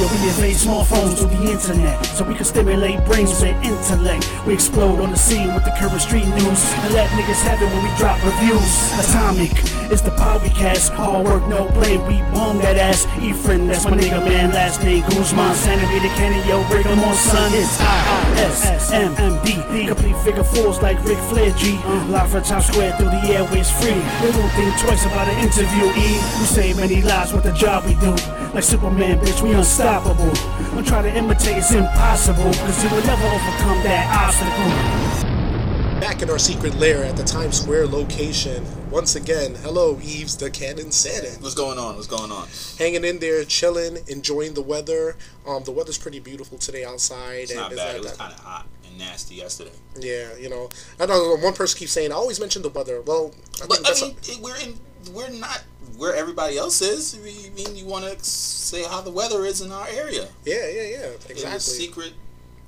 We invade small phones through the internet so we can stimulate brains and intellect. We explode on the scene with the current street news and let niggas have it when we drop reviews. Atomic is the power we cast. Hard work, no play. We bomb that ass. Efren, that's my nigga, man. Last name Guzman. Sanity the cannon, yo, break 'em on, son. It's I-S-M-M-D. Complete figure fours like Ric Flair, G. Live from Times Square through the airways free. We don't think twice about an interview, E. We save many lives with the job we do. Like Superman, bitch, we unstoppable. Don't try to imitate, it's impossible. Cause you will never overcome that obstacle. Back in our secret lair at the Times Square location. Once again, hello, Yves the Cannon Shannon. What's going on? What's going on? Hanging in there, chilling, enjoying the weather. Um, the weather's pretty beautiful today outside. It's not it's bad. not It was kind of hot and nasty yesterday. Yeah, you know, I know one person keeps saying I always mention the weather. Well, I But think I that's mean, it, we're in. We're not where everybody else is. You mean you want to say how the weather is in our area? yeah, yeah, yeah, In the exactly. secret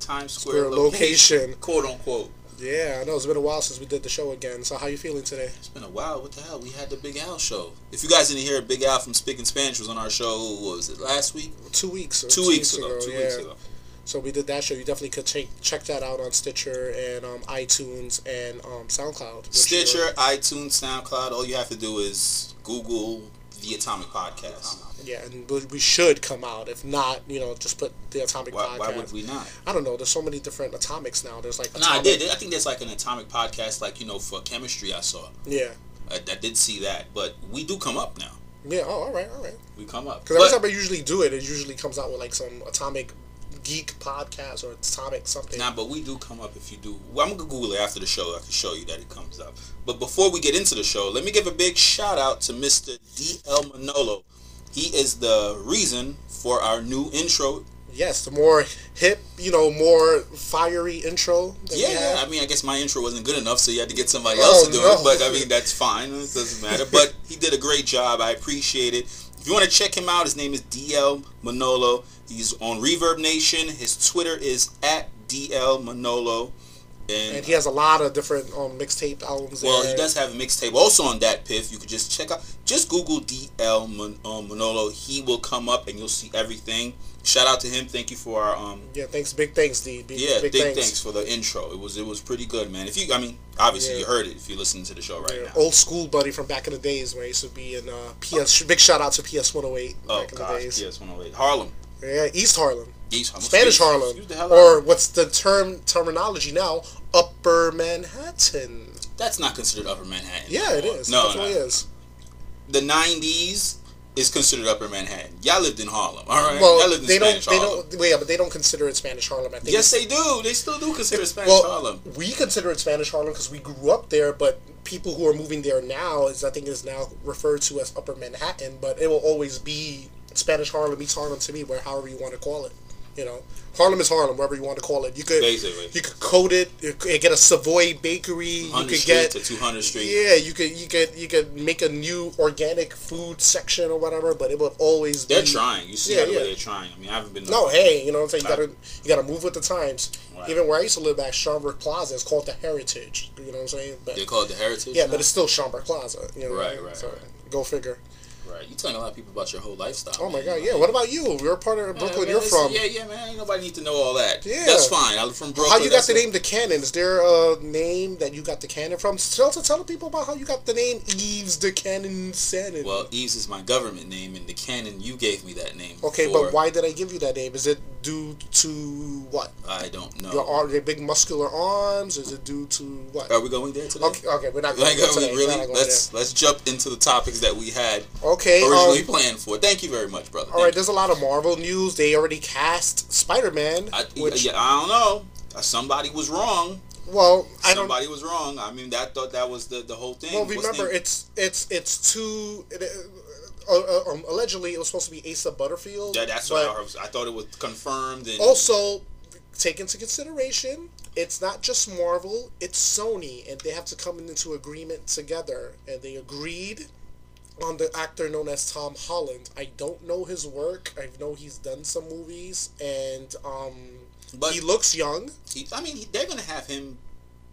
Times Square Square location. location, quote unquote. Yeah, I know it's been a while since we did the show again. So how you feeling today? It's been a while. What the hell? We had the Big Al show. If you guys didn't hear, Big Al from Speaking Spanish was on our show. What was it last week? Two weeks. Or Two, weeks, ago. Two yeah. weeks ago. So we did that show. You definitely could check check that out on Stitcher and um, iTunes and um, SoundCloud. Stitcher, iTunes, SoundCloud. All you have to do is Google the Atomic Podcast. Yeah, and we- should come out. If not, you know, just put the Atomic Why, Podcast. why would we not? I don't know. There's so many different atomics now. There's like No, I did. I think there's like an atomic podcast, like you know, for chemistry. I saw. Yeah, I, I did see that, but we do come up now. yeah. Oh, all right, all right. We come up. Because every time I usually do it, it usually comes out with like some atomic geek podcast or atomic something. nah, but we do come up if you do. Well, I'm gonna Google it after the show. I can show you that it comes up. But before we get into the show, let me give a big shout out to Mr. D.L. Manolo. He is the reason for our new intro. Yes, the more hip, you know, more fiery intro. Yeah. I mean, I guess my intro wasn't good enough, so you had to get somebody Oh, else to do no. it. But I mean, that's fine. It doesn't matter. But he did a great job. I appreciate it. If you want to check him out, his name is DL Manolo. He's on Reverb Nation. His Twitter is at DL Manolo. And, and he has a lot of different um, mixtape albums. well, there. he does have a mixtape also on DatPiff. You could just check out, just Google DL Man, um, Manolo. He will come up and you'll see everything. Shout out to him. Thank you for our um, Yeah, thanks. Big thanks, D. Big, yeah, big, big thanks. thanks. for the intro. It was it was pretty good, man. If you, I mean, obviously Yeah. you heard it if you're listening to the show right Yeah, now. Old school buddy from back in the days where I used to be in uh, PS. Big shout out to PS 108 Oh back in the gosh, days. PS 108, Harlem, Yeah, East Harlem, East Harlem, Spanish Harlem, excuse the hell or what's the term terminology now? Upper Manhattan. that's not considered Upper Manhattan. Yeah, it is. No, no, is. the 90s is considered Upper Manhattan. Y'all lived in Harlem, all right? Well, they don't. Spanish They Harlem. don't. Wait, yeah, but they don't consider it Spanish Harlem. I think. Yes, they do. They still do consider it Spanish well, Harlem. we consider it Spanish Harlem because we grew up there, but people who are moving there now is I think is now referred to as Upper Manhattan, but it will always be Spanish Harlem, East Harlem to me, where however you want to call it. You know, Harlem is Harlem, wherever you want to call it. You could Basically. you could code it, you could get a Savoy bakery, you could Street get to 200th Street. yeah, you could you could you could make a new organic food section or whatever, but it would always be They're be, trying. You see yeah, how yeah. they're trying. I mean, I haven't been. no, hey, you know what I'm saying? You gotta you gotta move with the times. Right. Even where I used to live at Schomburg Plaza, it's called the Heritage. You know what I'm saying? But They call it the Heritage. yeah, now? but it's still Schomburg Plaza. You know, Right, right, So right. go figure. Right. You telling a lot of people about your whole lifestyle. Oh my man. god, Like, yeah. What about you? You're a part of Yeah, Brooklyn. man, You're from. Yeah, yeah, man. Ain't nobody need to know all that. Yeah. That's fine. I'm from Brooklyn. How you got the name the Cannon? Is there a name that you got the Cannon from? Tell tell the people about how you got the name Yves the Cannon Sannon. Well, Yves is my government name, and the canon you gave me that name. okay, for, but why did I give you that name? Is it due to what? I don't know. Your your big muscular arms? Is it due to what? Are we going there today? Okay, okay, we're not going Like, there today. We're really? not going Let's let's jump into the topics that we had there. Okay, originally um, planned for. Thank you very much, brother. all right. There's a lot of Marvel news. They already cast Spider Man, I, which yeah, I don't know. Uh, Somebody was wrong. well, I don't. Somebody was wrong. I mean, that thought that was the, the whole thing. Well, remember, it's it's it's two. It, uh, uh, um, allegedly, it was supposed to be Asa Butterfield. yeah, that's what I, was, I thought it was confirmed. And Also, take into consideration, it's not just Marvel; it's Sony, and they have to come into agreement together. And they agreed on the actor known as Tom Holland. I don't know his work. I know he's done some movies, and um, But- he looks young. he, I mean, he, they're gonna have him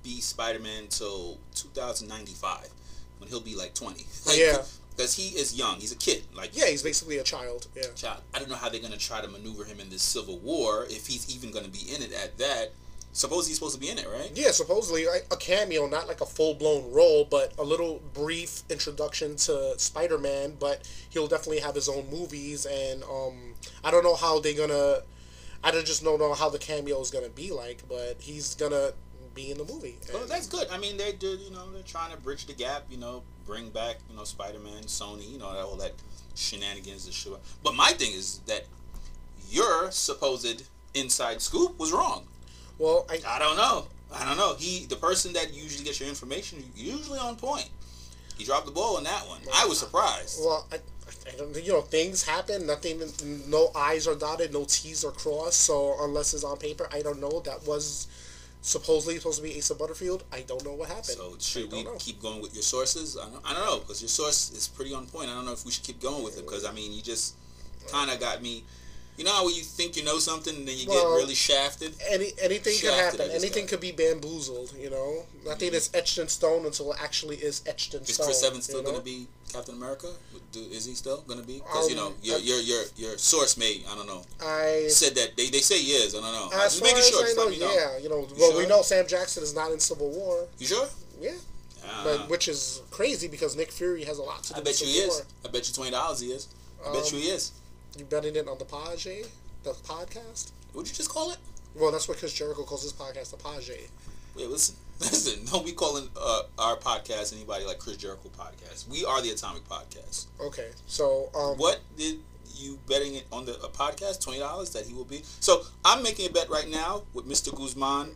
be Spider Man until 2095 when he'll be like 20. Like, Yeah. because he is young. He's a kid. Like Yeah, he's basically a child. Yeah. child. I don't know how they're gonna try to maneuver him in this civil war if he's even gonna be in it at that. Suppose he's supposed to be in it, right? Yeah, supposedly like, a cameo, not like a full blown role, but a little brief introduction to Spider Man. But he'll definitely have his own movies, and um, I don't know how they're gonna. I don't just don't know how the cameo is gonna be like, but he's gonna be in the movie. Well, that's good. I mean, they do. You know, they're trying to bridge the gap. You know, bring back you know Spider Man, Sony. You know, all that shenanigans and shit. But my thing is that your supposed inside scoop was wrong. Well, I, I don't know. I don't know. He, the person that usually gets your information, usually on point. He dropped the ball on that one. I was surprised. Well, I, I don't, you know, things happen. Nothing, no I's are dotted, no T's are crossed. So unless it's on paper, I don't know. That was supposedly supposed to be Asa Butterfield. I don't know what happened. So should we know. keep going with your sources? I don't, I don't know because your source is pretty on point. I don't know if we should keep going with it because I mean you just kind of got me. You know how when you think you know something and then you Well, get really shafted. Any anything could Shafted, I happen. Anything could be bamboozled. You know, nothing is etched in stone until it actually is etched in Is stone. Is Chris Evans still you going to be Captain America? Do, is he still going to be? Because you know Um, your your your your source mate. I don't know. I Said that they, they say he is. I don't know. as Just far making as sure. I know, know. yeah, you know. well, we sure? know Sam Jackson is not in Civil War. You sure? Yeah, Ah. but which is crazy because Nick Fury has a lot to do. I bet you he is. I bet you twenty dollars he is. I bet Um, you he is. You betting it on the Page, the podcast? What'd you just call it? Well, that's what Chris Jericho calls his podcast, the Page. Wait, listen, listen. Don't be calling uh, our podcast anybody like Chris Jericho podcast. We are the Atomic Podcast. Okay, so um, What did you betting it on the a podcast? Twenty dollars that he will be. So I'm making a bet right now with Mr. Guzman.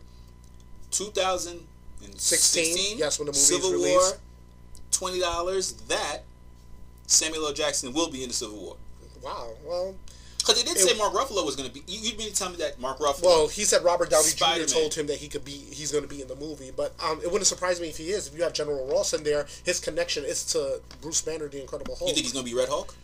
2016. yes, when the movie is Civil War. released. Twenty dollars that Samuel L. Jackson will be in the Civil War. Wow. Well, Because they did It- say Mark Ruffalo was going to be. You, you mean to tell me that Mark Ruffalo? well, he said Robert Downey Spider-Man. Jr. told him that he could be, he's going to be in the movie. But um, it wouldn't surprise me if he is. If you have General Ross in there, his connection is to Bruce Banner, the Incredible Hulk. you think he's going to be Red Hulk?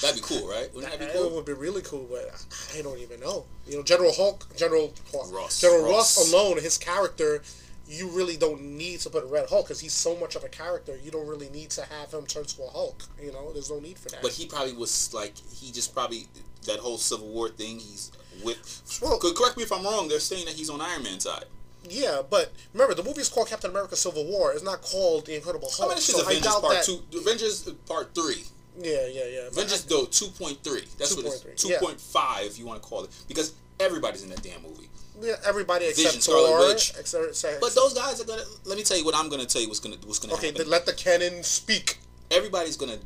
That'd be cool, right? Wouldn't that be It cool? would be really cool, but I don't even know. You know, General Hulk, General Ross. General Ross. Ross alone, his character, you really don't need to put a Red Hulk because he's so much of a character. You don't really need to have him turn to a Hulk. You know, there's no need for that. But he probably was like he just probably that whole Civil War thing. He's with. Well- correct me if I'm wrong. They're saying that he's on Iron Man's side. yeah, but remember, the movie is called Captain America: Civil War. It's not called The Incredible I Hulk. mean, it's so just I Avengers doubt Part that. Two. Avengers Part Three. Yeah, yeah, yeah. Avengers though two point three. That's what it's 2.3, two yeah. point five if you want to call it because everybody's in that damn movie. Yeah, everybody except Vision, Scarlet Witch. Except, except, But those guys are gonna. Let me tell you what I'm gonna tell you. What's gonna what's gonna okay, happen. then let the canon speak. everybody's gonna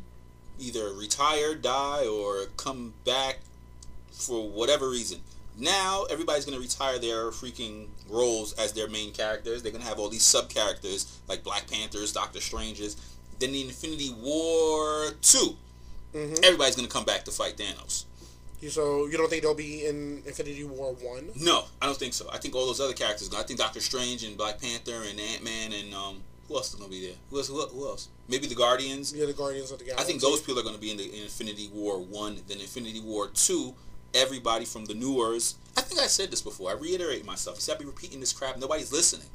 either retire, die, or come back for whatever reason. Now everybody's gonna retire their freaking roles as their main characters. They're gonna have all these sub characters like Black Panthers, Doctor Stranges. Then the Infinity War 2 Mm-hmm. everybody's gonna come back to fight Thanos. So you don't think they'll be in Infinity War one? No, I don't think so. I think all those other characters. I think Doctor Strange and Black Panther and Ant Man and um, who else is gonna be there? Who else? Who, who else? Maybe the Guardians. Yeah, the Guardians of the Galaxy. I think those people are going to be in the in Infinity War one, then Infinity War two. Everybody from the newers. I think I said this before. I reiterate myself. You see, I be repeating this crap. Nobody's listening.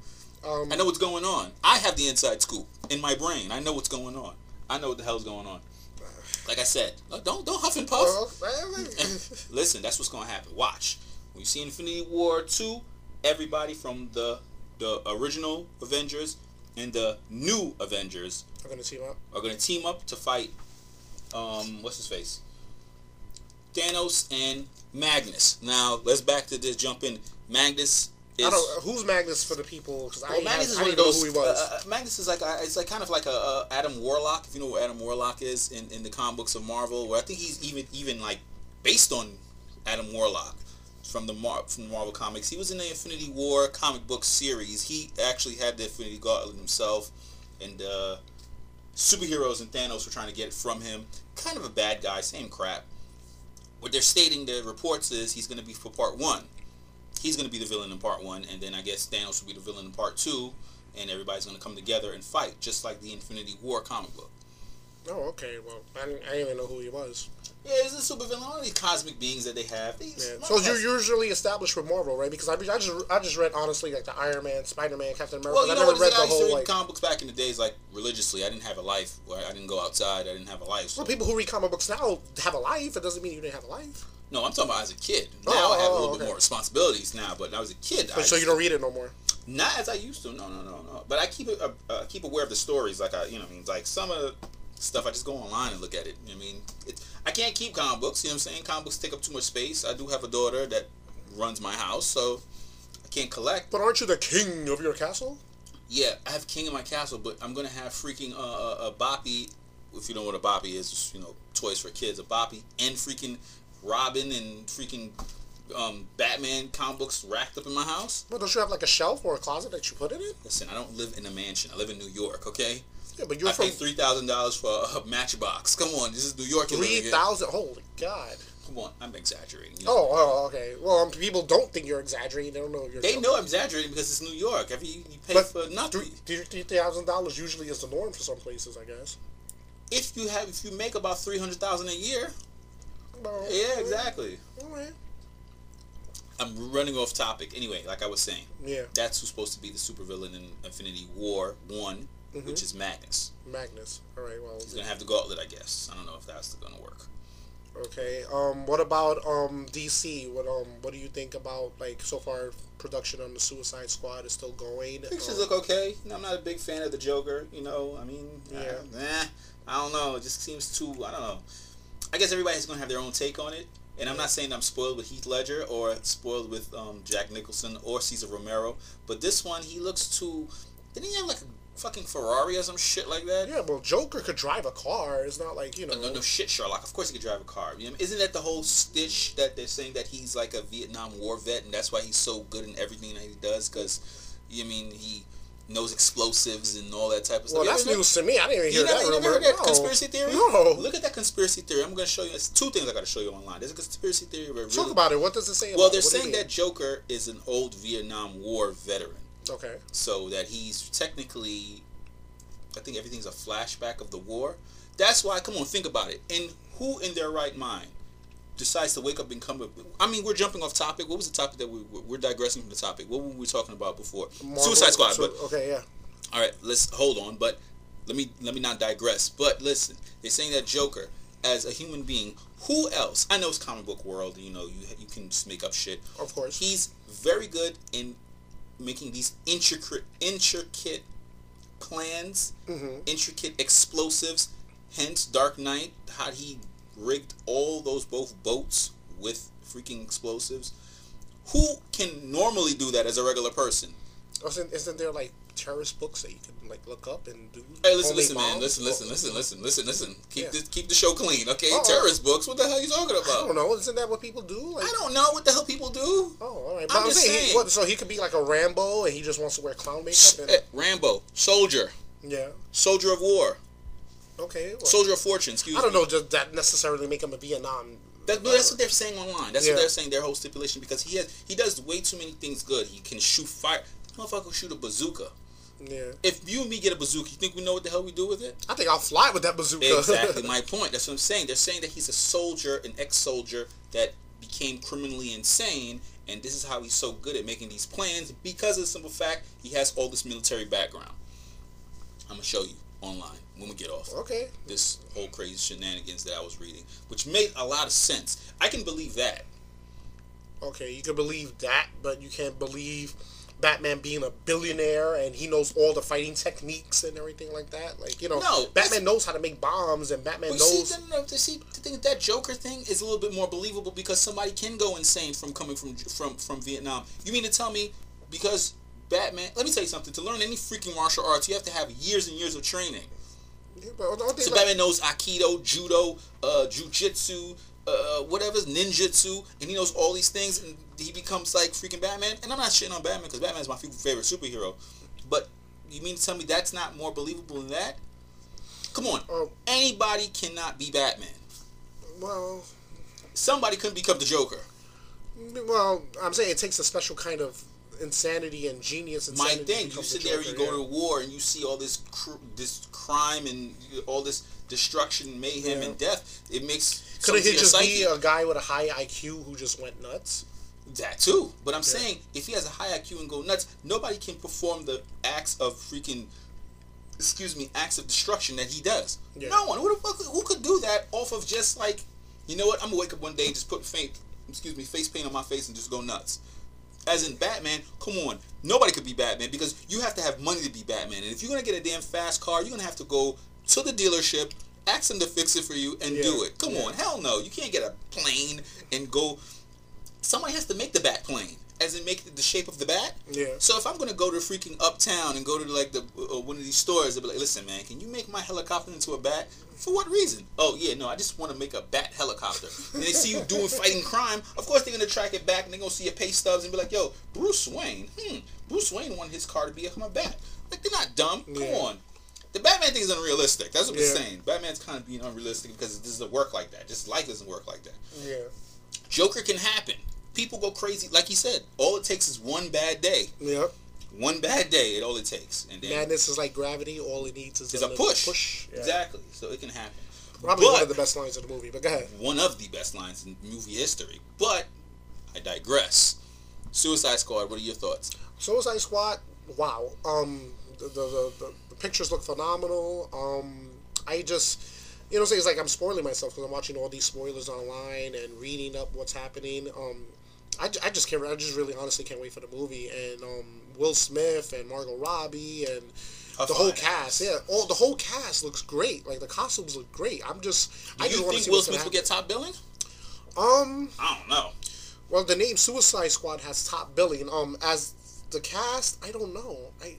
Um, I know what's going on. I have the inside scoop in my brain. I know what's going on. I know what the hell's going on. Like I said, don't don't huff and puff. Listen, that's what's going to happen. Watch. When you see Infinity War two, everybody from the the original Avengers and the new Avengers I'm gonna team up. are going to team up to fight um what's his face Thanos and Magnus. Now let's back to this. Jump in. Magnus is. I don't. Who's Magnus for the people? Because I, well, Magnus is I one of didn't know those. who he was. Uh, uh, Magnus is like a, it's like kind of like a, uh Adam Warlock. If you know what Adam Warlock is in, in the comic books of Marvel, where I think he's even even like based on Adam Warlock from the Mar- from Marvel comics. He was in the Infinity War comic book series. He actually had the Infinity Gauntlet himself, and uh, superheroes and Thanos were trying to get it from him. Kind of a bad guy, same crap. What they're stating the reports is he's going to be for part one. He's going to be the villain in part one, and then I guess Thanos will be the villain in part two, and everybody's going to come together and fight, just like the Infinity War comic book. Oh, okay. Well, I didn't, I didn't even know who he was. Yeah, he's a supervillain. All these cosmic beings that they have. These Yeah. So you're usually established with Marvel, right? Because I, I just I just read honestly like the Iron Man, Spider Man, Captain America. Well, you I know never what? read I the used to whole read like. comic books back in the days, like religiously. I didn't have a life. Where I didn't go outside. I didn't have a life. So. Well, people who read comic books now have a life. It doesn't mean you didn't have a life. No, I'm talking about as a kid. Now Oh, I have a oh, little okay. bit more responsibilities now, but when I was a kid, I But so you don't read it no more. not as I used to. No, no, no, no. But I keep it. Uh, uh, keep aware of the stories. Like I, you know, what I mean, like some of the stuff I just go online and look at it. You know I mean, it, I can't keep comic books. You know what I'm saying? Comic books take up too much space. I do have a daughter that runs my house, so I can't collect. But aren't you the king of your castle? Yeah, I have King in my castle, but I'm gonna have freaking uh, uh, a boppy. If you know what a boppy is, just, you know, toys for kids. A boppy and freaking Robin and freaking um, Batman comic books racked up in my house. Well, don't you have like a shelf or a closet that you put it in? Listen, I don't live in a mansion. I live in New York. Okay. Yeah, but you're I from paid three thousand dollars for a Matchbox. Come on, this is New York. three thousand. Holy God! Come on, I'm exaggerating. you know. Oh, oh, okay. Well, um, people don't think you're exaggerating. They don't know you're. They joking. know I'm exaggerating because it's New York. If you, you pay But for nothing. Three three thousand dollars usually is the norm for some places, I guess. If you have, if you make about three hundred thousand a year, Well, yeah, exactly. All right. I'm running off topic. Anyway, like I was saying, Yeah, that's who's supposed to be the supervillain in Infinity War One, Mhm. which is Magnus. Magnus. All right. Well, He's gonna have the gauntlet, I guess. I don't know if that's gonna work. okay. Um, what about um DC? What um, what do you think about like so far? Production on the Suicide Squad is still going. Pictures Um, look okay. You know, I'm not a big fan of the Joker. You know, I mean, Yeah. yeah, eh, I don't know. It just seems too. I don't know. I guess everybody's gonna have their own take on it. And I'm not saying I'm spoiled with Heath Ledger or spoiled with um, Jack Nicholson or Cesar Romero, but this one he looks too. Didn't he have like a fucking Ferrari or some shit like that? Yeah, well, Joker could drive a car. It's not like you know. No, no, no shit, Sherlock. Of course he could drive a car. You know, isn't that the whole stitch that they're saying that he's like a Vietnam War vet and that's why he's so good in everything that he does? Because, you mean, he knows explosives and all that type of stuff. Well, You that's news to me. I didn't even You hear never, that you never heard that No. conspiracy theory? No. Look at that conspiracy theory. I'm going to show you. It's two things I got to show you online. There's a conspiracy theory. Where Talk really, about it. What does it say? well, they're it? What do you saying that Joker is an old Vietnam War veteran. Okay. so that he's technically I think everything's a flashback of the war. That's why come on, think about it. And who in their right mind decides to wake up and come up I mean, we're jumping off topic. What was the topic that we we're digressing from the topic? What were we talking about before? Marvel- Suicide Squad, Su- but okay, yeah. all right, let's hold on, but let me let me not digress. But listen, they're saying that Joker as a human being, who else? I know it's comic book world, you know, you you can just make up shit. Of course. He's very good in making these intricate intricate plans, hmm intricate explosives. Hence, Dark Knight, how he rigged all those both boats with freaking explosives. Who can normally do that as a regular person? Isn't, isn't there like terrorist books that you can like look up and do? Hey, listen, listen, man. Listen, listen, listen, listen, listen, listen. Keep Yeah. this, keep the show clean, okay? Oh. Terrorist books. What the hell are you talking about? I don't know. Isn't that what people do? Like, I don't know what the hell people do. Oh, all right. But I'm I'm, just saying, he, what, so he could be like a Rambo, and he just wants to wear clown makeup. And, Eh, Rambo, soldier, yeah. soldier of war, Okay. well, soldier of fortune. Excuse me. I don't me. know. Does that necessarily make him a Vietnam? That, that's what they're saying online. That's Yeah. what they're saying. Their whole stipulation because he has he does way too many things good. He can shoot fire. Motherfucker shoot a bazooka. Yeah. If you and me get a bazooka, you think we know what the hell we do with it? I think I'll fly with that bazooka. Exactly my point. That's what I'm saying. They're saying that he's a soldier, an ex-soldier that became criminally insane, and this is how he's so good at making these plans because of the simple fact he has all this military background. I'm gonna show you online when we get off okay. this whole crazy shenanigans that I was reading, which made a lot of sense. I can believe that. Okay. You can believe that, but you can't believe Batman being a billionaire and he knows all the fighting techniques and everything like that. Like you know, No, Batman knows how to make bombs, and Batman But knows. see, the, the, see, the thing that Joker thing is a little bit more believable because somebody can go insane from coming from from from Vietnam. You mean to tell me because Batman? Let me tell you something. To learn any freaking martial arts, you have to have years and years of training. Yeah, but So like- Batman knows Aikido, Judo, uh, Jujitsu, uh, whatever's ninjutsu, and he knows all these things, and he becomes like freaking Batman. And I'm not shitting on Batman because Batman's my favorite superhero. But you mean to tell me that's not more believable than that? Come on, Oh. anybody cannot be Batman. well, Somebody couldn't become the Joker. well, I'm saying it takes a special kind of insanity and genius. My thing, you sit the there, you Joker, go yeah. to war, and you see all this cr- this crime and all this destruction, mayhem, Yeah. and death, it makes Could something he to your just psyche. be a guy with a high IQ who just went nuts? That too. But I'm saying if he has a high IQ and go nuts, nobody can perform the acts of freaking excuse me, acts of destruction that he does. Yeah. No one. Who the fuck who could do that off of just like you know what, I'm gonna wake up one day and just put faint excuse me, face paint on my face and just go nuts. As in Batman, come on. Nobody could be Batman because you have to have money to be Batman. And if you're gonna get a damn fast car, you're gonna have to go to the dealership, ask them to fix it for you, and Yeah. do it. Come Yeah. on, hell no. You can't get a plane and go somebody has to make the bat plane as in make the shape of the bat Yeah. so if i'm going to go to freaking uptown and go to like the uh, one of these stores they'll be like listen man can you make my helicopter into a bat for what reason oh yeah no i just want to make a bat helicopter and they see you doing fighting crime of course they're going to track it back and they're going to see your pay stubs and be like yo bruce wayne hmm bruce wayne wanted his car to become a bat like they're not dumb come Yeah. on the Batman thing is unrealistic. That's what we're Yeah. saying. Batman's kind of being unrealistic because it doesn't work like that. Just life doesn't work like that. Yeah. Joker can happen. People go crazy. Like he said, all it takes is one bad day. Yep. One bad day, it all it takes. And then Madness is like gravity. All it needs is it's a, push. Push. Yeah. Exactly. So it can happen. Probably But- one of the best lines of the movie. But go ahead. One of the best lines in movie history. But I digress. Suicide Squad, what are your thoughts? Suicide Squad. Wow. Um. The the, the, the pictures look phenomenal. Um. I just. You know, it's like I'm spoiling myself because I'm watching all these spoilers online and reading up what's happening. Um, I, I just can't. I just really honestly can't wait for the movie and um, Will Smith and Margot Robbie and the whole cast. Yeah, all the whole cast looks great. Like the costumes look great. I'm just. I Do just you want to think see Will Smith will get top billing? Um. I don't know. Well, the name Suicide Squad has top billing. Um, as the cast, I don't know. I,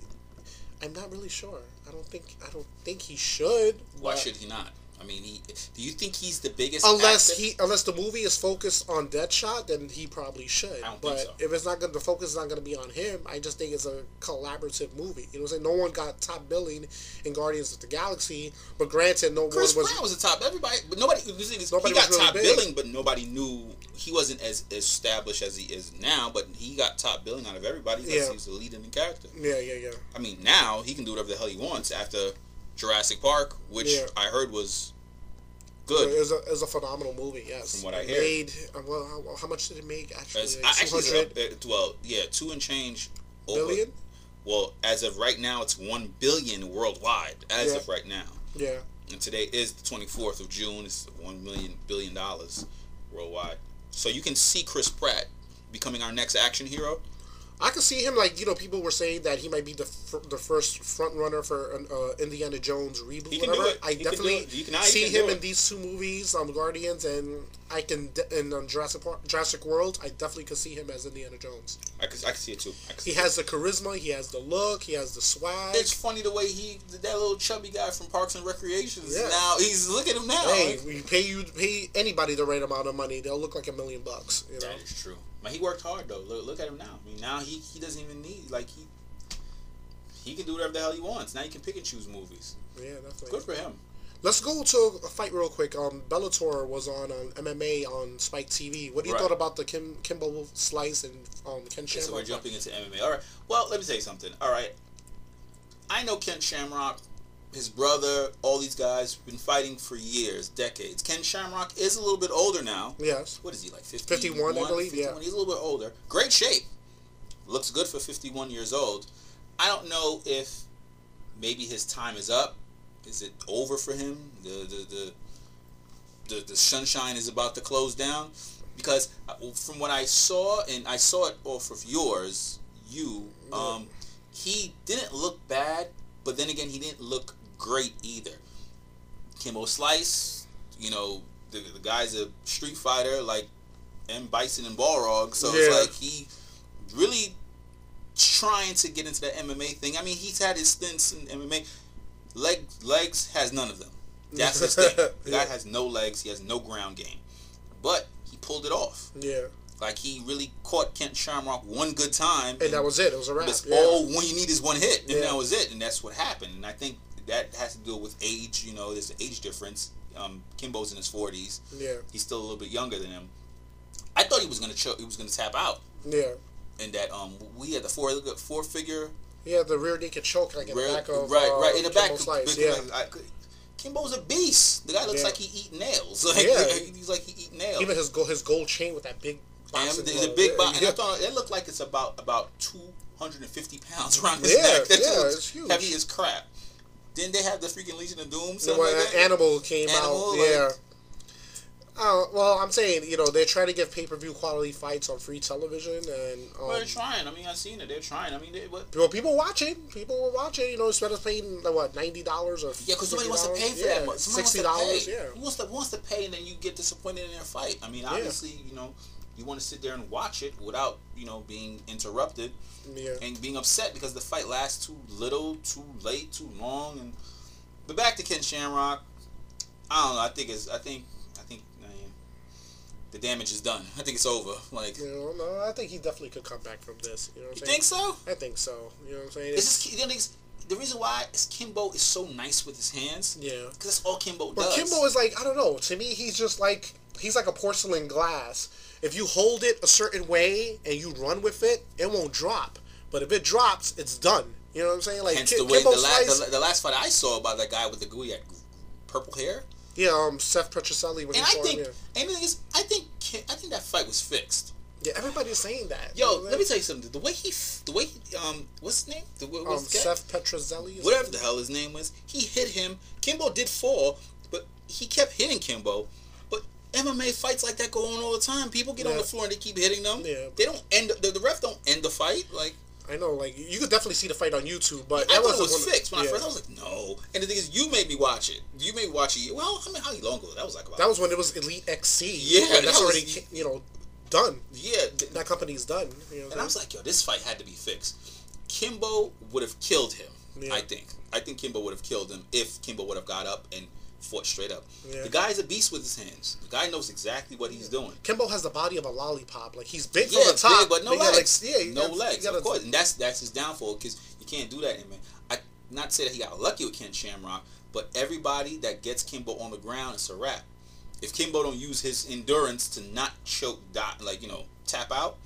I'm not really sure. I don't think. I don't think he should. Why should he not? I mean, he. Do you think he's the biggest? Unless actor? he, unless the movie is focused on Deadshot, then he probably should. I don't but think so. if it's not going, the focus is not going to be on him. I just think it's a collaborative movie. You know, what I'm saying no one got top billing in Guardians of the Galaxy, but granted, no Chris one was. Brown was the top. Everybody, but nobody. The thing is, Nobody he got really top big. billing, but nobody knew he wasn't as established as he is now. But he got top billing out of everybody because Yeah. he was the lead in the character. Yeah, yeah, yeah. I mean, now he can do whatever the hell he wants after Jurassic Park, which Yeah. I heard was It good. was a, it was a phenomenal movie. Yes. From what I It hear. Made uh, well. How, how much did it make? Actually, It's- like actually, 200 uh, well, yeah, two and change over. billion. Well, as of right now, it's one billion worldwide. As Yeah. of right now, Yeah. and today is the twenty fourth of June. It's one million billion dollars worldwide. So you can see Chris Pratt becoming our next action hero. I could see him like you know people were saying that he might be the f- the first front runner for an uh, Indiana Jones reboot. He can whatever. do it. I He can do definitely it. You can- see can him in these two movies, um, Guardians and I can de- in um, Jurassic Park, Jurassic World. I definitely could see him as Indiana Jones. I can, I can see it too. I can see He it. has the charisma, he has the look, he has the swag. It's funny the way he, that little chubby guy from Parks and Recreations. Yeah. Now he's look at him now. Hey, like- we pay you pay anybody the right amount of money, they'll look like a million bucks. You know. That is true. But he worked hard though. Look, look at him now. I mean, now he, he doesn't even need like he he can do whatever the hell he wants. Now he can pick and choose movies. Yeah, definitely. Good for him. Let's go to a fight real quick. Um, Bellator was on um, MMA on Spike TV. What do you Right. thought about the Kim Kimbo Slice and um, Ken Okay, so we're jumping into MMA. All right. Well, let me tell you something. All right. I know Ken Shamrock, his brother, all these guys been fighting for years, decades. Ken Shamrock is a little bit older now. Yes. What is he like? 51, I believe, yeah. He's a little bit older. Great shape. Looks good for 51 years old. I don't know if maybe his time is up. Is it over for him? The the the the, the sunshine is about to close down because uh, from what I saw and I saw it off of yours, you um, he didn't look bad, but then again he didn't look great either. Kimbo Slice, you know, the, the guy's a street fighter like M Bison and Balrog, so Yeah. it's like he really trying to get into the MMA thing. I mean, he's had his stints in MMA. Leg legs has none of them. That's his thing. The guy Yeah. has no legs. He has no ground game, but he pulled it off. Yeah. Like he really caught Ken Shamrock one good time, And that was it. It was a wrap. that's Yeah. all when you need is one hit, and Yeah. that was it, and that's what happened. And I think that has to do with age. You know, there's an age difference. Um, Kimbo's in his forties. Yeah. He's still a little bit younger than him. I thought he was gonna choke. He was gonna tap out, Yeah. and that um, we had the four four figure Yeah, the rear naked choke like in Real- the back of right, uh, right in the back. Slice. Yeah. I could- Kimbo's a beast. The guy looks Yeah. like he eat nails. Like, Yeah. he's like he eat nails. Even his gold, his gold chain with that big. and the, the big box. And yeah. I thought it looked like it's about about two hundred and fifty pounds around his Yeah, neck. That yeah, it's huge. heavy as crap. Then they have the freaking Legion of Doom. So something like that. Animal came Animal, out, like- yeah. Uh, well, I'm saying you know they're trying to give pay per view quality fights on free television, and um, Well, they're trying. I mean, I've seen it. They're trying. I mean, they, what? well, people watching, people were watching. You know, instead of paying like, what ninety dollars or Yeah, because somebody wants to pay for yeah, that much. Somebody Sixty dollars, yeah. Who wants to wants to pay and then you get disappointed in their fight? I mean, obviously, you know, you want to sit there and watch it without you know being interrupted Yeah. and being upset because the fight lasts too little, too late, too long. And but back to Ken Shamrock. I don't know. I think it's. I think. I think. I mean, the damage is done. I think it's over. Like, You know, no, I think he definitely could come back from this. You know what I'm think saying? so? I think so. You know what I'm saying? It's just, you know, the reason why is Kimbo is so nice with his hands. yeah. Because that's all Kimbo But does. Kimbo is like I don't know. To me, he's just like he's like a porcelain glass. If you hold it a certain way and you run with it, it won't drop. But if it drops, it's done. You know what I'm saying? Like Hence Ki- the way the, Kimbo la- the, the last fight I saw about that guy with the gooey purple hair, yeah, um, Seth Petruzelli and he I think, him. and the thing is, I think, I think that fight was fixed. Yeah. yeah, everybody's saying that. Yo, You know let me tell you something. The way he, the way he, um, what's his name? The, what, Um? Seth Petruzelli. Whatever something? the hell his name was, he hit him. Kimbo did fall, but he kept hitting Kimbo. MMA fights like that go on all the time. People get on the floor and they keep hitting them. Yeah. They don't end. The, the ref don't end the fight. Like I know, like you could definitely see the fight on YouTube, but I thought it wasn't was fixed when I first. I was like, no. And the thing is, you made me watch it. You made me watch it. Well, how many how long ago? That was like about. That was when it was Elite XC. Yeah, and that that's was- already you know done. yeah. th- That company's done. You know And I was like, yo, this fight had to be fixed. Kimbo would have killed him. Yeah. I think. I think Kimbo would have killed him if Kimbo would have got up and fought straight up. Yeah. The guy's a beast with his hands. The guy knows exactly what he's doing. Kimbo has the body of a lollipop. Like he's big Yeah, from the top, big, but no gotta, legs. Like, yeah, no gotta- legs, of course, and that's that's his downfall because you can't do that, in man. I not say that he got lucky with Ken Shamrock, but everybody that gets Kimbo on the ground, it's a wrap. If Kimbo don't use his endurance to not choke, dot, like you know, tap out,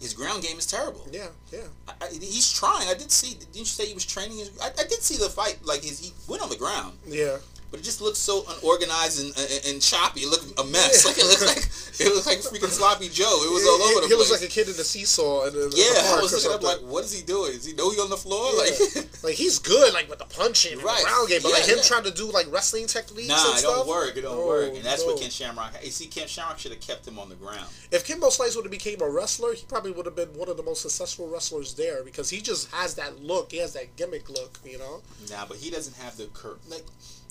his ground game is terrible. Yeah, yeah. I, I, he's trying. I did see. Didn't you say he was training? His, I, I did see the fight. Like his, he went on the ground, Yeah, but it just looked so unorganized and, and, and choppy. It looked a mess. Yeah. Like it looked like it looked like freaking sloppy Joe. It was he, all over he, the he place. looks like a kid in a seesaw. In the, in the yeah, I was looking up like, what is he doing? Is he know he on the floor? Yeah. Like, like he's good, like with the punching and Right. the ground game, but like him yeah. trying to do like wrestling techniques. nah, and it stuff, don't work. It don't no, work. And that's no. what Ken Shamrock. You see, Ken Shamrock should have kept him on the ground. If Kimbo Slice would have became a wrestler, he probably would have been one of the most successful wrestlers there because he just has that look. He has that gimmick look, you know. Nah, but he doesn't have the cur. Like,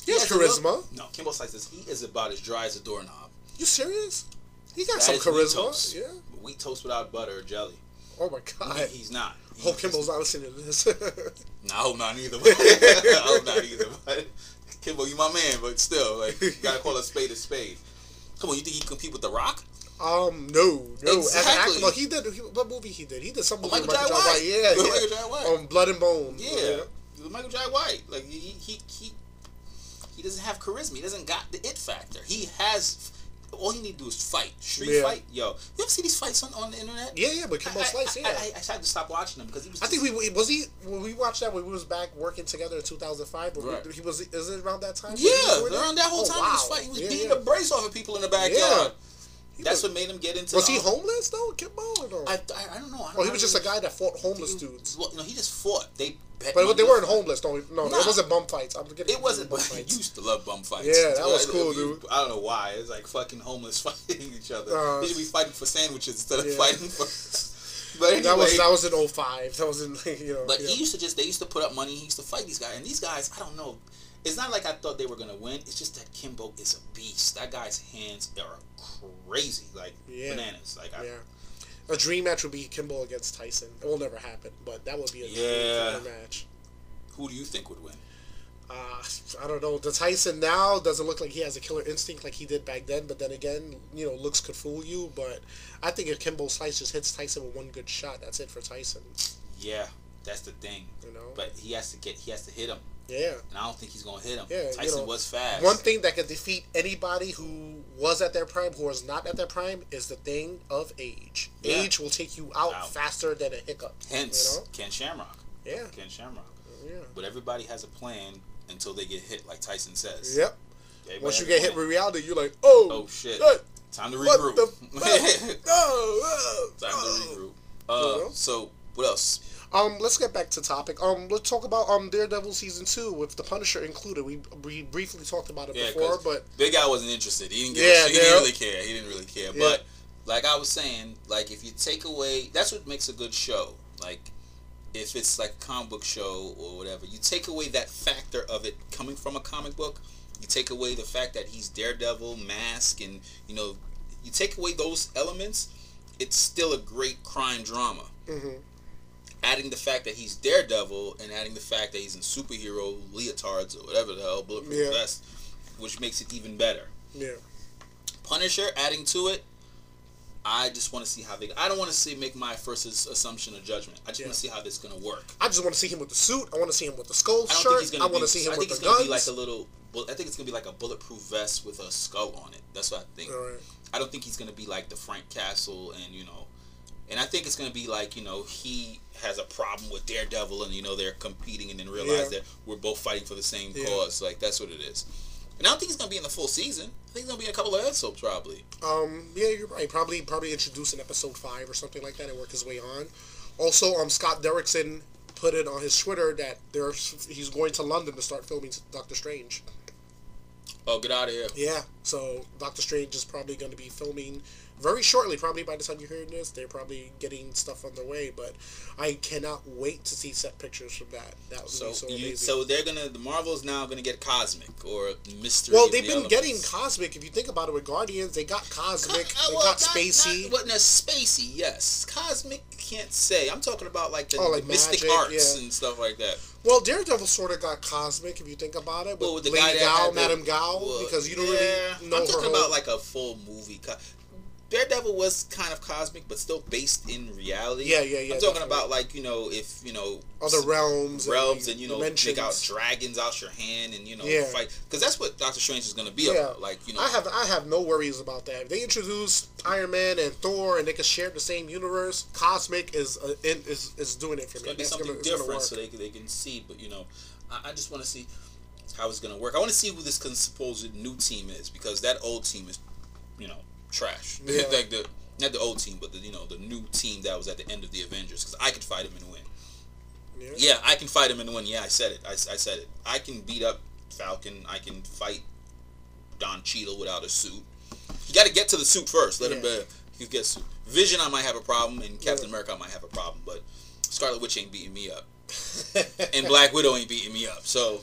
He has the look- charisma. No, Kimbo Slice is he is about as dry as a doorknob. You serious? He got That some is wheat charisma. toast. Yeah. Wheat toast without butter or jelly. Oh my god. He- he's not. He- Hope Kimbo's not listening to this. No, I hope not either. I hope not either. But Kimbo, you my man, but still, like, you gotta call a spade a spade. Come on, you think he compete with The Rock? um, no, no. As an Exactly. actor, no, he did. He, what movie he did? He did some Oh, movie Michael with Jai Michael Jai White. White. Yeah, With yeah. Michael Jai White. Um, Blood and Bone. Yeah, Michael Jai White. Like he, he he he doesn't have charisma. He doesn't got the it factor. He has. All he need to do is fight. Street Yeah. fight. Yo, you ever see these fights on, on the internet? Yeah, yeah, but Kimbo I, Slice, I, yeah. I, I, I had to stop watching them because he was. I think we was he when we watched that when we was back working together in 2005. when we- Right. he was is it around that time? Yeah, when he was doing around that whole Oh, time he was wow. fighting. He was Yeah, beating yeah. the brace off of people in the backyard. Yeah. He That's was, what made him get into. was he um, homeless though, Kimbo? Or no? I, I, I don't know. I don't or he know was just a guy that fought homeless he- dudes. Well, no, he just fought. They But money they weren't homeless. No, no, Nah. it wasn't bum fights. I'm getting It wasn't. bum But you fights. used to love bum fights. Yeah, that was I- cool, I- dude. I don't know why. It's like fucking homeless fighting each other. Uh, they should be fighting for sandwiches instead of yeah. fighting for. But anyway, That was that was in 05. That was in you know. but yeah. he used to just. They used to put up money. He used to fight these guys, and these guys, I don't know. It's not like I thought they were gonna win. It's just that Kimbo is a beast. That guy's hands are crazy, like Yeah. bananas. Like I, yeah. A dream match would be Kimbo against Tyson. It will never happen, but that would be a Yeah. dream match. who do you think would win? Uh, I don't know. The Tyson now doesn't look like he has a killer instinct like he did back then. But then again, you know, looks could fool you. But I think if Kimbo Slice just hits Tyson with one good shot, that's it for Tyson. Yeah, that's the thing. You know. But he has to get. He has to hit him, yeah. and I don't think he's gonna hit him. Yeah, you Tyson know, was fast. One thing that can defeat anybody who was at their prime, who was not at their prime, is the thing of age. Yeah. Age will take you out, Out. faster than a hiccup. Hence, You know? Ken Shamrock. Yeah. Ken Shamrock. Yeah. But everybody has a plan until they get hit, like Tyson says. Yep. Everybody Once you get hit with reality, you're like, oh, oh shit, time to what regroup. the fuck? No, oh, time to regroup. Uh, so what else? Um, let's get back to topic. Um, let's talk about um Daredevil season two with the Punisher included. We we briefly talked about it Yeah, before, but Big Guy wasn't interested. He didn't give Yeah, a shit. He yeah. didn't really care. He didn't really care. Yeah. But like I was saying, like if you take away, that's what makes a good show. Like if it's like a comic book show or whatever, you take away that factor of it coming from a comic book. You take away the fact that he's Daredevil, mask, and you know, you take away those elements. It's still a great crime drama. Mhm. Adding the fact that he's Daredevil and adding the fact that he's in superhero leotards or whatever the hell, bulletproof Yeah. vest, which makes it even better. yeah, Punisher adding to it. I just want to see how they. I don't want to see make my first assumption or judgment. I just Yeah. want to see how this is gonna work. I just want to see him with the suit. I want to see him with the skull I shirt. think he's gonna. I want to see him I with think the it's gonna guns. be like a little. I think it's gonna be like a bulletproof vest with a skull on it. That's what I think. Right. I don't think he's gonna be like the Frank Castle and you know, and I think it's gonna be like you know he has a problem with Daredevil and you know they're competing and then realize Yeah. that we're both fighting for the same Yeah. cause. Like that's what it is. And I don't think he's gonna be in the full season. I think he's gonna be in a couple of episodes probably. Um, yeah, you're right. Probably, probably introduce in episode five or something like that and work his way on. Also, um, Scott Derrickson put it on his Twitter that there's he's going to London to start filming Doctor Strange. Oh, get out of here. Yeah, so Doctor Strange is probably going to be filming very shortly. Probably by the time you're hearing this, they're probably getting stuff on their way. But I cannot wait to see set pictures from that. That would So, be so you, amazing. so they're gonna the Marvel's now gonna get cosmic or mystery. well, they've the been elements. getting cosmic. If you think about it, with Guardians, they got cosmic, Co- uh, they well, got not- spacey. Not, what, no, spacey, yes. Cosmic can't say. I'm talking about like the, Oh, like the mystic magic, arts yeah. and stuff like that. Well, Daredevil sort of got cosmic if you think about it. With, Well, with the Lady guy that Gal, Madame Gao, well, because you don't yeah, really know I'm talking about like a full movie. Co- Daredevil was kind of cosmic, but still based in reality. Yeah, yeah, yeah, I'm talking definitely. about like you know if you know other realms, realms and you know dimensions. take out dragons out your hand and you know Yeah. fight because that's what Doctor Strange is going to be Yeah. about. Like you know, I have I have no worries about that. If they introduce Iron Man and Thor and they can share the same universe, Cosmic is uh, is is doing it for It's me. gonna be That's something gonna- it's gonna different so they can, they can see. But you know, I, I just want to see how it's gonna work. I want to see who this supposed new team is because that old team is, you know, trash. Yeah. like the not the old team, but the you know the new team that was at the end of the Avengers. Because I could fight him and win. Yeah. Yeah, I can fight him and win. Yeah, I said it. I, I said it. I can beat up Falcon. I can fight Don Cheadle without a suit. You got to get to the suit first. Let him. Yeah. Uh, he gets suit. Vision. I might have a problem, and Captain Yeah. America I might have a problem, but Scarlet Witch ain't beating me up, and Black Widow ain't beating me up. So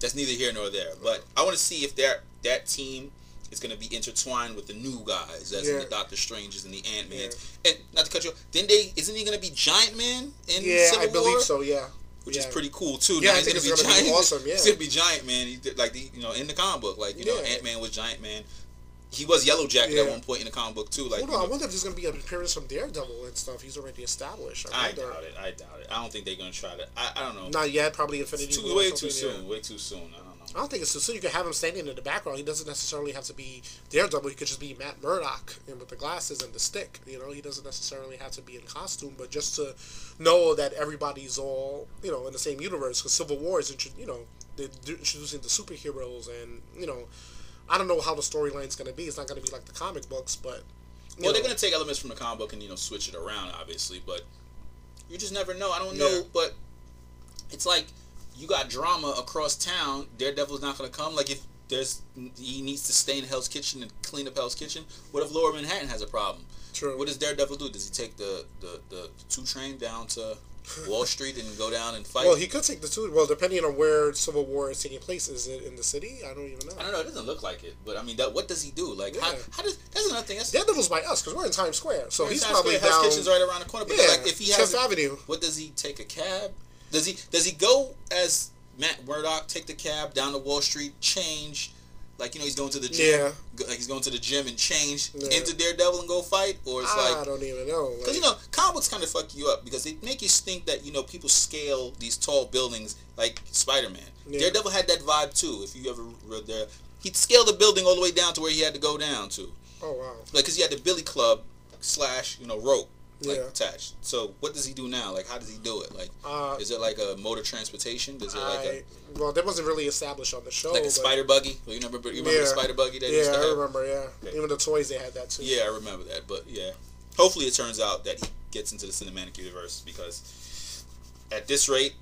that's neither here nor there. But I want to see if that that team is going to be intertwined with the new guys, as in Yeah. the Doctor Stranges and the Ant Man. And not to cut you, then they isn't he going to be Giant Man in yeah, Civil I believe so. Yeah, which is pretty cool too. Yeah, now he's gonna be gonna be giant. awesome, yeah. he's gonna be giant man. He did, like the you know in the comic book, like you know Ant Man was Giant Man. He was Yellow Jacket at one point in the comic book too. Like on, I wonder if there's gonna be an appearance from Daredevil and stuff. He's already established. I wonder. doubt it. I doubt it. I don't think they're gonna try to. I, I don't know. Not yet. Probably Infinity. too, War or way too something, yeah. soon. Way too soon. I don't know. I don't think it's too soon. You can have him standing in the background. He doesn't necessarily have to be Daredevil. He could just be Matt Murdock and with the glasses and the stick. You know, he doesn't necessarily have to be in costume, but just to know that everybody's all you know in the same universe. Because Civil War is, you know, they're introducing the superheroes, and you know, I don't know how the storyline's going to be. It's not going to be like the comic books, but Well, know, they're gonna take elements from the comic book and you know switch it around, obviously, but you just never know. I don't know, Yeah. but it's like you got drama across town. Daredevil's not gonna come. Like if there's he needs to stay in Hell's Kitchen and clean up Hell's Kitchen. What if Lower Manhattan has a problem? True. What does Daredevil do? Does he take the the, the two train down to Wall Street and go down and fight? Well, he could take the two. Well, depending on where Civil War is taking place, is it in the city? I don't even know. I don't know. It doesn't look like it, but I mean, that, what does he do? Like, how, Yeah. how does that's another thing. That's Daredevil's by us because we're in Times Square, so he's Times probably Square, down. Hell's Kitchen's right around the corner. But yeah, like, if he has Fifth Avenue. What does he take a cab? Does he does he go as Matt Murdock take the cab down to Wall Street, change, like you know he's going to the gym, Yeah. go- like he's going to the gym and change Yeah. into Daredevil and go fight, or it's I like I don't even know. because you know comics kind of fuck you up because they make you think that you know people scale these tall buildings like Spider Man. Yeah. Daredevil had that vibe too. If you ever read there, he'd scale the building all the way down to where he had to go down to, oh wow. like because he had the Billy Club slash you know rope. Like Yeah. attached. So what does he do now? Like how does he do it? Like Uh, is it like a motor transportation? Does it like I, well, that wasn't really established on the show. like a spider buggy? You remember you remember the Yeah. spider buggy that used Yeah, to I have? remember. Yeah, Okay. even the toys they had that too. Yeah, I remember that. But yeah, hopefully it turns out that he gets into the cinematic universe because at this rate,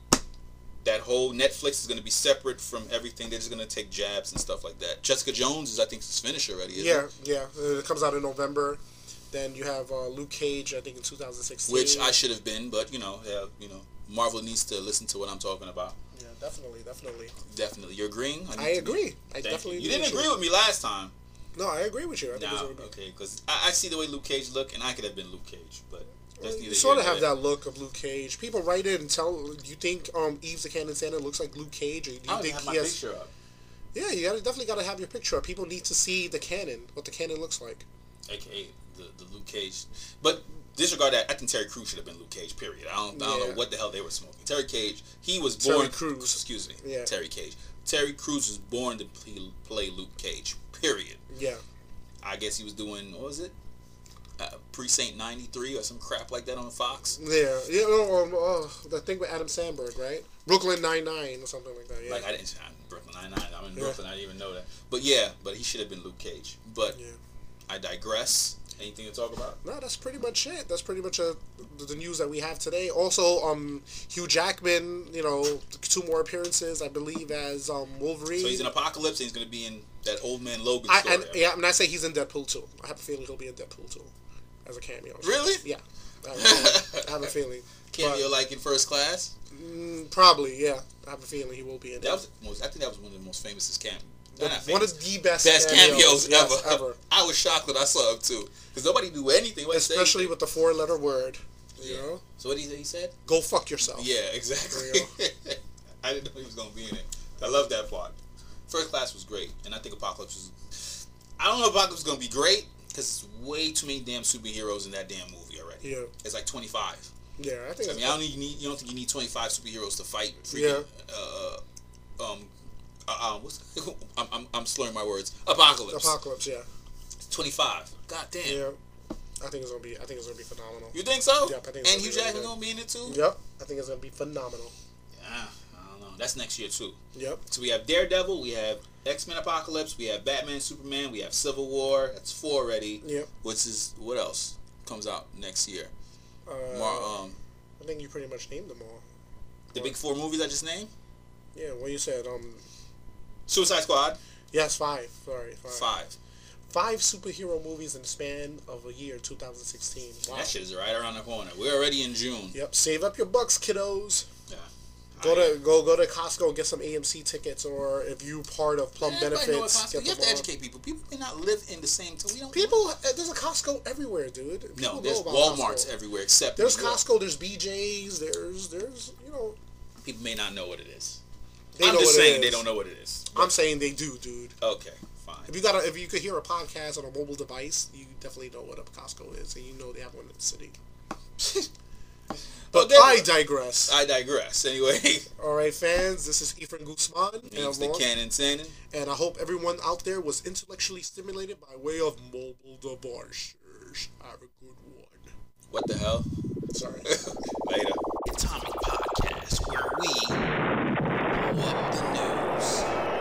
that whole Netflix is going to be separate from everything. They're just going to take jabs and stuff like that. Jessica Jones is, I think, is finished already. Isn't Yeah, it? yeah. It comes out in November. Then you have uh, Luke Cage, I think, in 2016. Which I should have been, but you know, yeah, you know, Marvel needs to listen to what I'm talking about. Yeah, definitely, definitely. Definitely, you're agreeing. need I agree. I Thank definitely. You, you didn't agree with me last time. No, I agree with you. I think Nah, okay, because I, I see the way Luke Cage look, and I could have been Luke Cage, but You sort of have that look of Luke Cage. People write in and tell. You think um, Eve's the Cannon Santa looks like Luke Cage, or do you. I think have my has? picture up. Yeah, you gotta, definitely got to have your picture. up. People need to see the cannon, what the cannon looks like. aka the, the Luke Cage. But disregard that. I think Terry Crews should have been Luke Cage. Period. I don't, I don't Yeah. know what the hell they were smoking. Terry Cage. He was born. Terry. Crews. Excuse me. Yeah. Terry Cage. Terry Crews was born to play, play Luke Cage. Period. Yeah, I guess he was doing what was it? Uh, Precinct 93 or some crap like that on Fox. yeah, yeah. The thing with Adam Samberg, right? Brooklyn Nine Nine or something like that. Yeah. Like I didn't. I'm Brooklyn Nine Nine. I'm in Yeah. Brooklyn. I didn't even know that. But yeah, but he should have been Luke Cage. But Yeah. I digress. Anything to talk about? No, that's pretty much it. That's pretty much uh the the news that we have today. Also, um, Hugh Jackman, you know, two more appearances, I believe, as um Wolverine. So he's in Apocalypse and he's going to be in that Old Man Logan I, story. and yeah, I'm not saying he's in Deadpool too. I have a feeling he'll be in Deadpool too, as a cameo. Really? Yeah. I have a feeling. I have a feeling. Cameo like in First Class. Mm, probably, yeah. I have a feeling he will be in That was most. I think that was one of the most famous cam. The- one of the best, best cameos, yes, ever. ever. I was shocked when I saw him too, because nobody knew anything. Especially with the four-letter word. You Yeah. know, So what did he, say he said? go fuck yourself. Yeah, exactly. I didn't know he was gonna be in it. I love that part. First Class was great, and I think Apocalypse was. I don't know if Apocalypse is gonna be great because it's way too many damn superheroes in that damn movie already. Yeah. It's like twenty five. Yeah, I think. I mean, I don't think you need. You don't think you need twenty five superheroes to fight. Freaking, Uh, um. Uh, uh, what's, I'm, I'm, I'm slurring my words. Apocalypse. Apocalypse. Yeah. Twenty five. God damn. Yeah. I think it's gonna be. I think it's gonna be phenomenal. You think so? Yep, I think it's and Hugh be Jackman gonna be in it too? Yep. I think it's gonna be phenomenal. Yeah, I don't know. That's next year too. Yep. So we have Daredevil, we have X Men Apocalypse, we have Batman Superman, we have Civil War. That's four already. Yep. Which is what else comes out next year? Uh, um, I think you pretty much named them all. the big four movies I just named. Yeah. Well, you said. Um. Suicide Squad, Yes, five. Sorry, five. five. Five superhero movies in the span of a year, 2016. Wow. That shit is right around the corner. We're already in June. Yep. Save up your bucks, kiddos. Yeah. Go I- to go go to Costco and get some AMC tickets, or if you part of Plum what Benefits, get You have to educate people. People may not live in the same. T- we don't. People, uh, there's a Costco everywhere, dude. People No, there's WalMarts Costco. everywhere except There's Costco. There's BJ's. There's there's you know. People may not know what it is. They I'm know just what it saying they don't know what it is. I'm saying they do, dude. Okay, fine. If you got a, if you could hear a podcast on a mobile device, you definitely know what a Costco is, and you know they have one in the city. But Okay. I digress. I digress. Anyway, All right, fans, this is Efren Guzman, and, the along- Canon Sandon. and I hope everyone out there was intellectually stimulated by way of mobile devices. Have a good one. What the hell? Sorry. Later. Atomic Podcast, where we what the news?